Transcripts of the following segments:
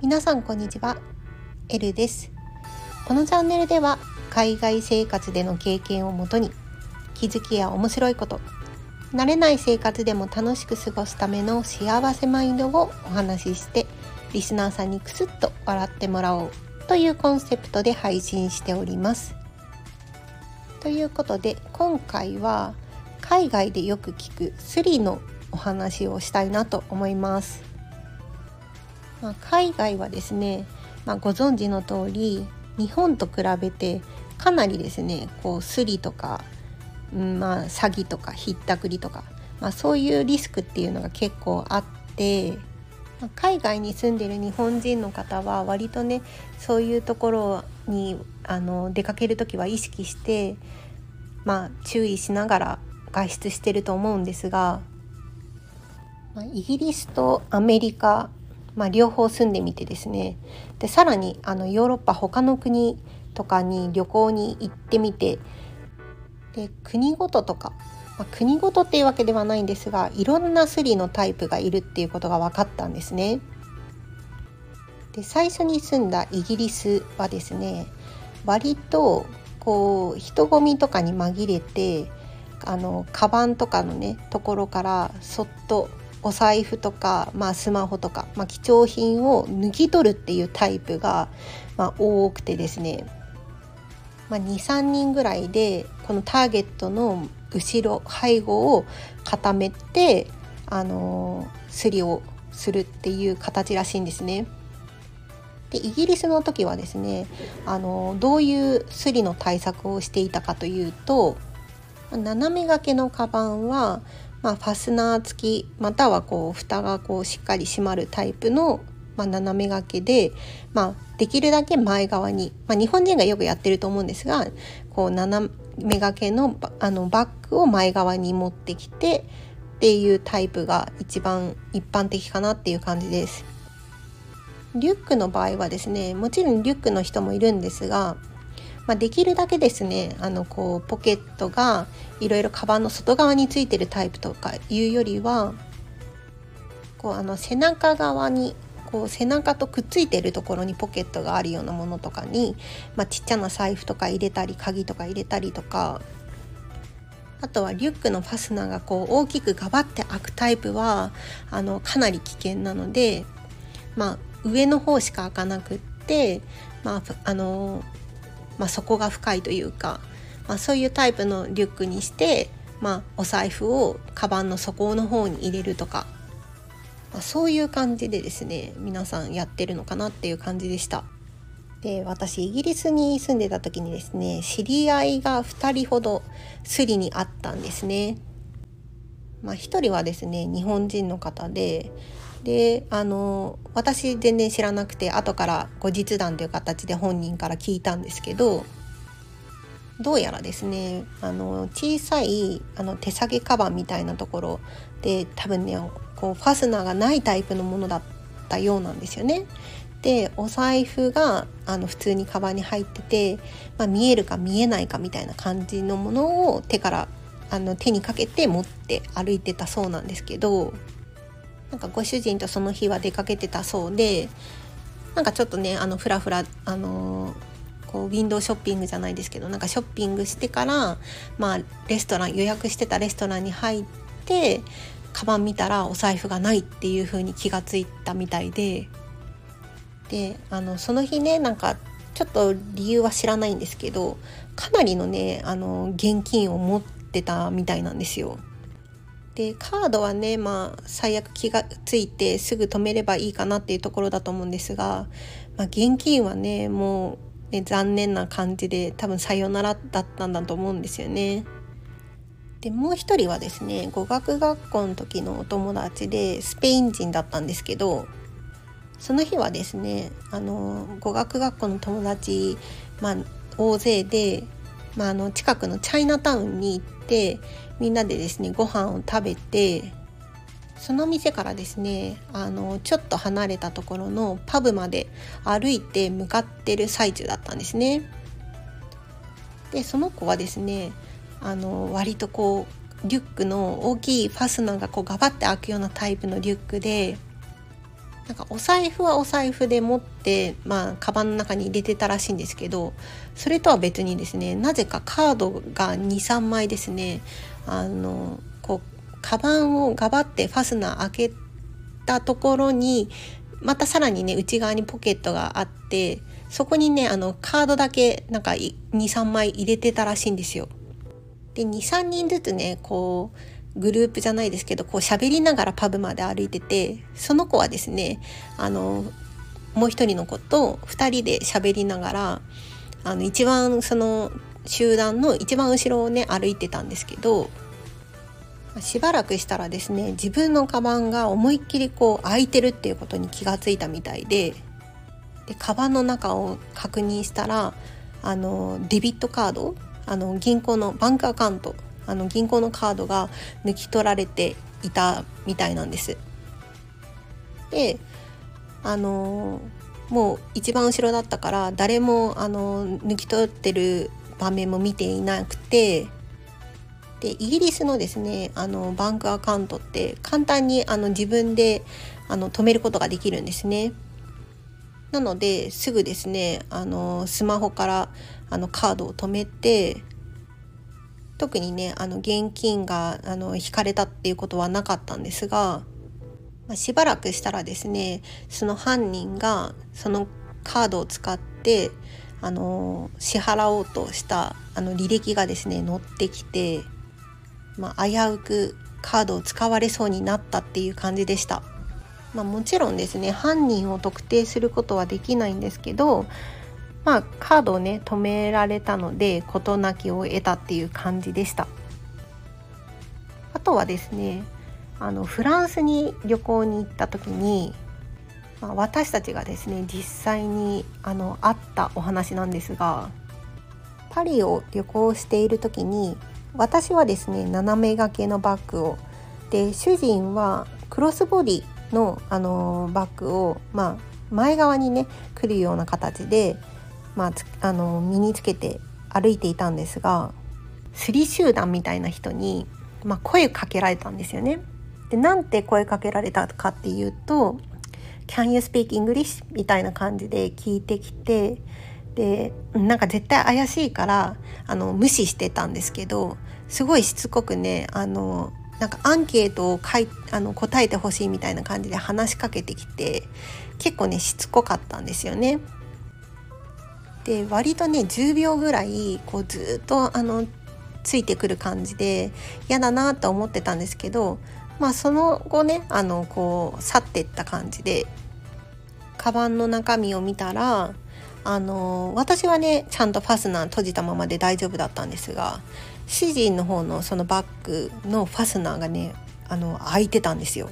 皆さんこんにちは。エルです。このチャンネルでは海外生活での経験をもとに気づきや面白いこと慣れない生活でも楽しく過ごすための幸せマインドをお話ししてリスナーさんにクスッと笑ってもらおうというコンセプトで配信しております。ということで今回は海外でよく聞くスリのお話をしたいなと思います、まあ、海外はですね、まあ、ご存知の通り日本と比べてかなりですねこうスリとか、うんまあ、詐欺とかひったくりとか、まあ、そういうリスクっていうのが結構あってま海外に住んでる日本人の方は割とねそういうところにあの出かける時は意識してまあ注意しながら外出してると思うんですが、ま、イギリスとアメリカ、まあ、両方住んでみてですねでさらにあのヨーロッパ他の国とかに旅行に行ってみてで国ごととか、まあ、国ごとっていうわけではないんですがいろんなスリのタイプがいるっていうことが分かったんですね。で最初に住んだイギリスはですね割とこう人混みとかに紛れてあのカバンとかのねところからそっとお財布とか、まあ、スマホとか、まあ、貴重品を抜き取るっていうタイプが、まあ、多くてですね、まあ、23人ぐらいでこのターゲットの後ろ背後を固めて、あのすりをするっていう形らしいんですね。でイギリスの時はですねあのどういうスリの対策をしていたかというと斜め掛けのカバンは、まあ、ファスナー付きまたはこう蓋がこうしっかり閉まるタイプの、まあ、斜め掛けで、まあ、できるだけ前側に、まあ、日本人がよくやってると思うんですがこう斜め掛けのあのバッグを前側に持ってきてっていうタイプが一番一般的かなっていう感じです。リュックの場合はですねもちろんリュックの人もいるんですが、まあ、できるだけですねあのこうポケットがいろいろカバンの外側についてるタイプとかいうよりはこうあの背中側にこう背中とくっついてるところにポケットがあるようなものとかに、まあ、ちっちゃな財布とか入れたり鍵とか入れたりとかあとはリュックのファスナーがこう大きくガバって開くタイプはあのかなり危険なのでまあ上の方しか開かなくって、まああのまあ、底が深いというか、まあ、そういうタイプのリュックにして、まあ、お財布をカバンの底の方に入れるとか、まあ、そういう感じでですね皆さんやってるのかなっていう感じでした。で私イギリスに住んでた時にですね知り合いが2人ほどスリにあったんですね。まあ、1人はですね日本人の方でであの私全然知らなくて後から後日談という形で本人から聞いたんですけどどうやらですねあの小さいあの手提げカバンみたいなところで多分ねこうファスナーがないタイプのものだったようなんですよね。でお財布があの普通にカバンに入ってて、まあ、見えるか見えないかみたいな感じのものを手からあの手にかけて持って歩いてたそうなんですけどなんかご主人とその日は出かけてたそうでなんかちょっとねあのふらふらあのこうウィンドウショッピングじゃないですけどなんかショッピングしてからまあレストラン予約してたレストランに入ってカバン見たらお財布がないっていう風に気がついたみたいでであのその日ねなんかちょっと理由は知らないんですけどかなりのねあの現金を持ってたみたいなんですよ。でカードはねまあ最悪気がついてすぐ止めればいいかなっていうところだと思うんですが、まあ、現金はねもう、ね、残念な感じで多分さよならだったんだと思うんですよね。でもう一人はですね語学学校の時のお友達でスペイン人だったんですけどその日はですねあの語学学校の友達、まあ、大勢でまあ、あの近くのチャイナタウンに行ってみんなでですねご飯を食べてその店からですねあのちょっと離れたところのパブまで歩いて向かってる最中だったんですね。でその子はですねあの割とこうリュックの大きいファスナーがこうガバッて開くようなタイプのリュックでなんかお財布はお財布で持ってまあカバンの中に入れてたらしいんですけどそれとは別にですねなぜかカードが23枚ですねあのこうカバンをガバってファスナー開けたところにまたさらにね内側にポケットがあってそこにねあのカードだけなんか23枚入れてたらしいんですよ。で23人ずつねこうグループじゃないですけどこう喋りながらパブまで歩いててその子はですねあのもう一人の子と2人で喋りながらあの一番その集団の一番後ろをね歩いてたんですけどしばらくしたらですね自分のカバンが思いっきりこう開いてるっていうことに気がついたみたいででカバンの中を確認したらあのデビットカードあの銀行のバンクアカウントあの銀行のカードが抜き取られていたみたいなんです。であのもう一番後ろだったから誰もあの抜き取ってる場面も見ていなくてでイギリスのですねあのバンクアカウントって簡単にあの自分であの止めることができるんですね。なのですぐですねあのスマホからあのカードを止めて特にねあの現金があの引かれたっていうことはなかったんですが、まあ、しばらくしたらですねその犯人がそのカードを使ってあの支払おうとしたあの履歴がですね載ってきて、まあ、危うくカードを使われそうになったっていう感じでした。まあ、もちろんですね犯人を特定することはできないんですけどまあカードをね止められたので事なきを得たっていう感じでした。あとはですねあのフランスに旅行に行った時に、まあ、私たちがですね実際にあの会ったお話なんですがパリを旅行している時に私はですね斜め掛けのバッグをで主人はクロスボディの、あのバッグを、まあ、前側にね来るような形で、まあ、あの身につけて歩いていたんですがスリ集団みたいな人に、まあ、声かけられたんですよね。でなんて声かけられたかっていうと「Can you speak English?」みたいな感じで聞いてきてでなんか絶対怪しいからあの無視してたんですけどすごいしつこくねあのなんかアンケートを書いあの答えてほしいみたいな感じで話しかけてきて結構ねしつこかったんですよね。で割とね10秒ぐらいこうずっとあのついてくる感じで嫌だなと思ってたんですけどまあその後ねあのこう去ってった感じでカバンの中身を見たらあの私はねちゃんとファスナー閉じたままで大丈夫だったんですが主人の方のそのバッグのファスナーがねあの開いてたんですよ。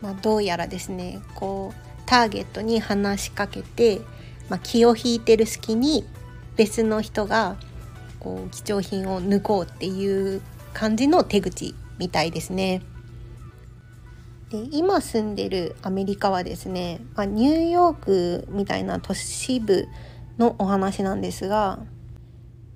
まあ、どうやらですねこうターゲットに話しかけて、まあ、気を引いてる隙に別の人がこう貴重品を抜こうっていう感じの手口みたいですね。で今住んでるアメリカはですね、まあ、ニューヨークみたいな都市部のお話なんですが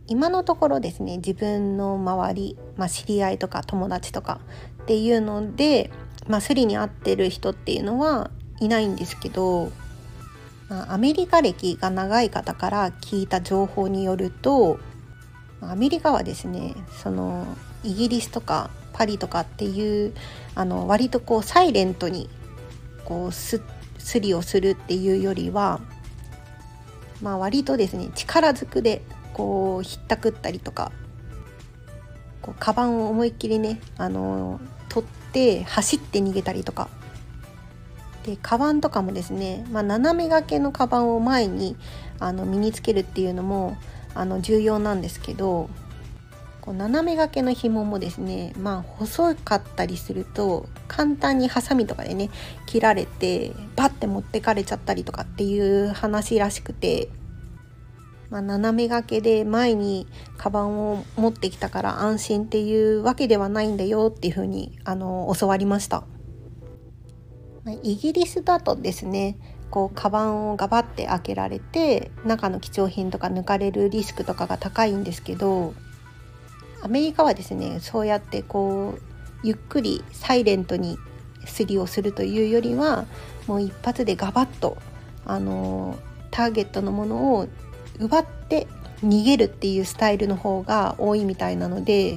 今のところですね自分の周り、まあ、知り合いとか友達とかっていうので、まあ、スリに会ってる人っていうのはいないんですけど、まあ、アメリカ歴が長い方から聞いた情報によるとアメリカはですねそのイギリスとかパリとかっていうあの割とこうサイレントにこうススリをするっていうよりは、まあ、割とですね力ずくでこうひったくったりとかこうカバンを思いっきりねあの取って走って逃げたりとかでカバンとかもですね、まあ、斜め掛けのカバンを前にあの身につけるっていうのもあの重要なんですけどこう斜め掛けの紐もですねまあ細かったりすると簡単にハサミとかでね切られてバッて持ってかれちゃったりとかっていう話らしくてまあ、斜め掛けで前にカバンを持ってきたから安心っていうわけではないんだよっていうふうにあの教わりました。イギリスだとですねこうカバンをガバって開けられて中の貴重品とか抜かれるリスクとかが高いんですけどアメリカはですねそうやってこうゆっくりサイレントにすりをするというよりはもう一発でガバッとあのターゲットのものを奪って逃げるっていうスタイルの方が多いみたいなので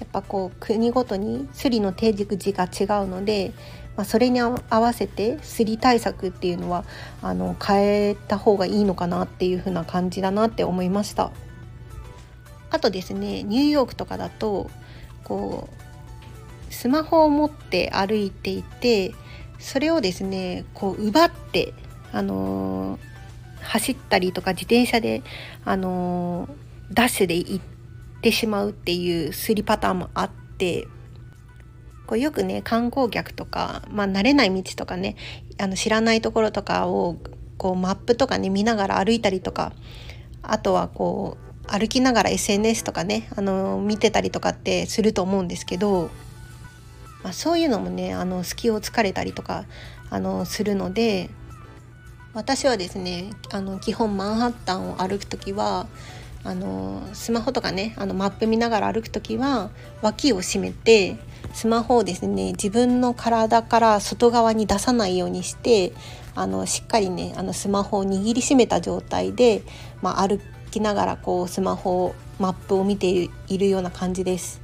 やっぱこう国ごとにスリの手軸が違うので、まあ、それに合わせてスリ対策っていうのはあの変えた方がいいのかなっていう風な感じだなって思いました。あとですねニューヨークとかだとこうスマホを持って歩いていてそれをですねこう奪ってあのー走ったりとか自転車で、あのー、ダッシュで行ってしまうっていうすりパターンもあってこうよくね観光客とか、まあ、慣れない道とかねあの知らないところとかをこうマップとかね見ながら歩いたりとかあとはこう歩きながら SNS とかね、あの、見てたりとかってすると思うんですけど、まあ、そういうのもねあの隙を突かれたりとか、あの、するので私はですねあの基本マンハッタンを歩く時はあのスマホとかねあのマップ見ながら歩く時は脇を締めてスマホをですね自分の体から外側に出さないようにしてあのしっかりねあのスマホを握りしめた状態で、まあ、歩きながらこうスマホマップを見ているような感じです。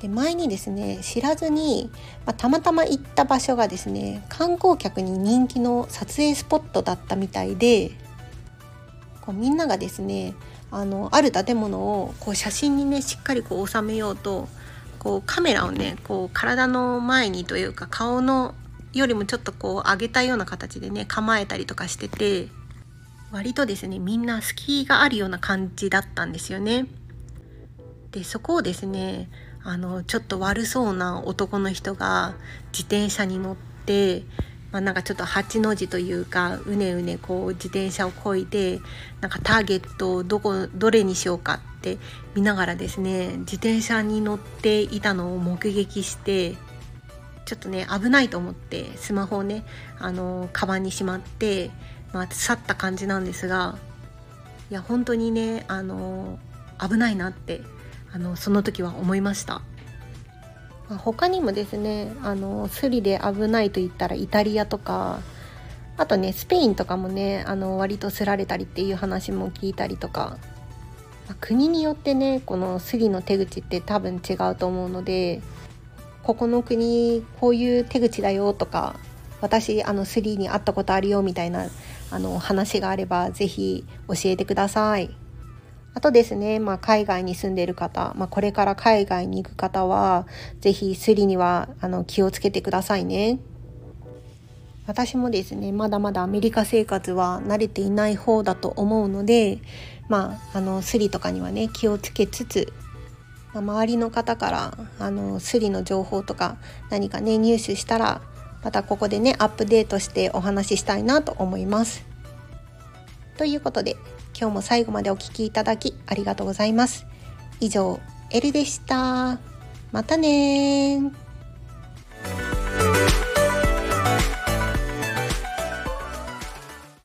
で前にですね知らずに、まあ、たまたま行った場所がですね観光客に人気の撮影スポットだったみたいでこうみんながですねあのある建物をこう写真にねしっかりこう収めようとこうカメラをねこう体の前にというか顔のよりもちょっとこう上げたような形でね構えたりとかしてて割とですねみんな隙があるような感じだったんですよね。でそこをですねあのちょっと悪そうな男の人が自転車に乗って、まあ、なんかちょっと8の字というかうねうねこう自転車をこいでなんかターゲットをどこどれにしようかって見ながらですね自転車に乗っていたのを目撃してちょっとね危ないと思ってスマホをねあのカバンにしまって、まあ、去った感じなんですがいや本当にねあの危ないなってあのその時は思いました。ま他にもですねあのスリで危ないと言ったらイタリアとかあとねスペインとかもねあの割とすられたりっていう話も聞いたりとか、まあ、国によってねこのスリの手口って多分違うと思うのでここの国こういう手口だよとか私あのスリに会ったことあるよみたいなあの話があれば是非教えてください。あとですね、まあ、海外に住んでいる方、まあ、これから海外に行く方は、是非スリにはあの気をつけてくださいね。私もですね、まだまだアメリカ生活は慣れていない方だと思うので、まあ、あのスリとかにはね気をつけつつ、まあ、周りの方からあのスリの情報とか何かね入手したらまたここでねアップデートしてお話ししたいなと思います。ということで今日も最後までお聴きいただきありがとうございます。以上、エルでした。またね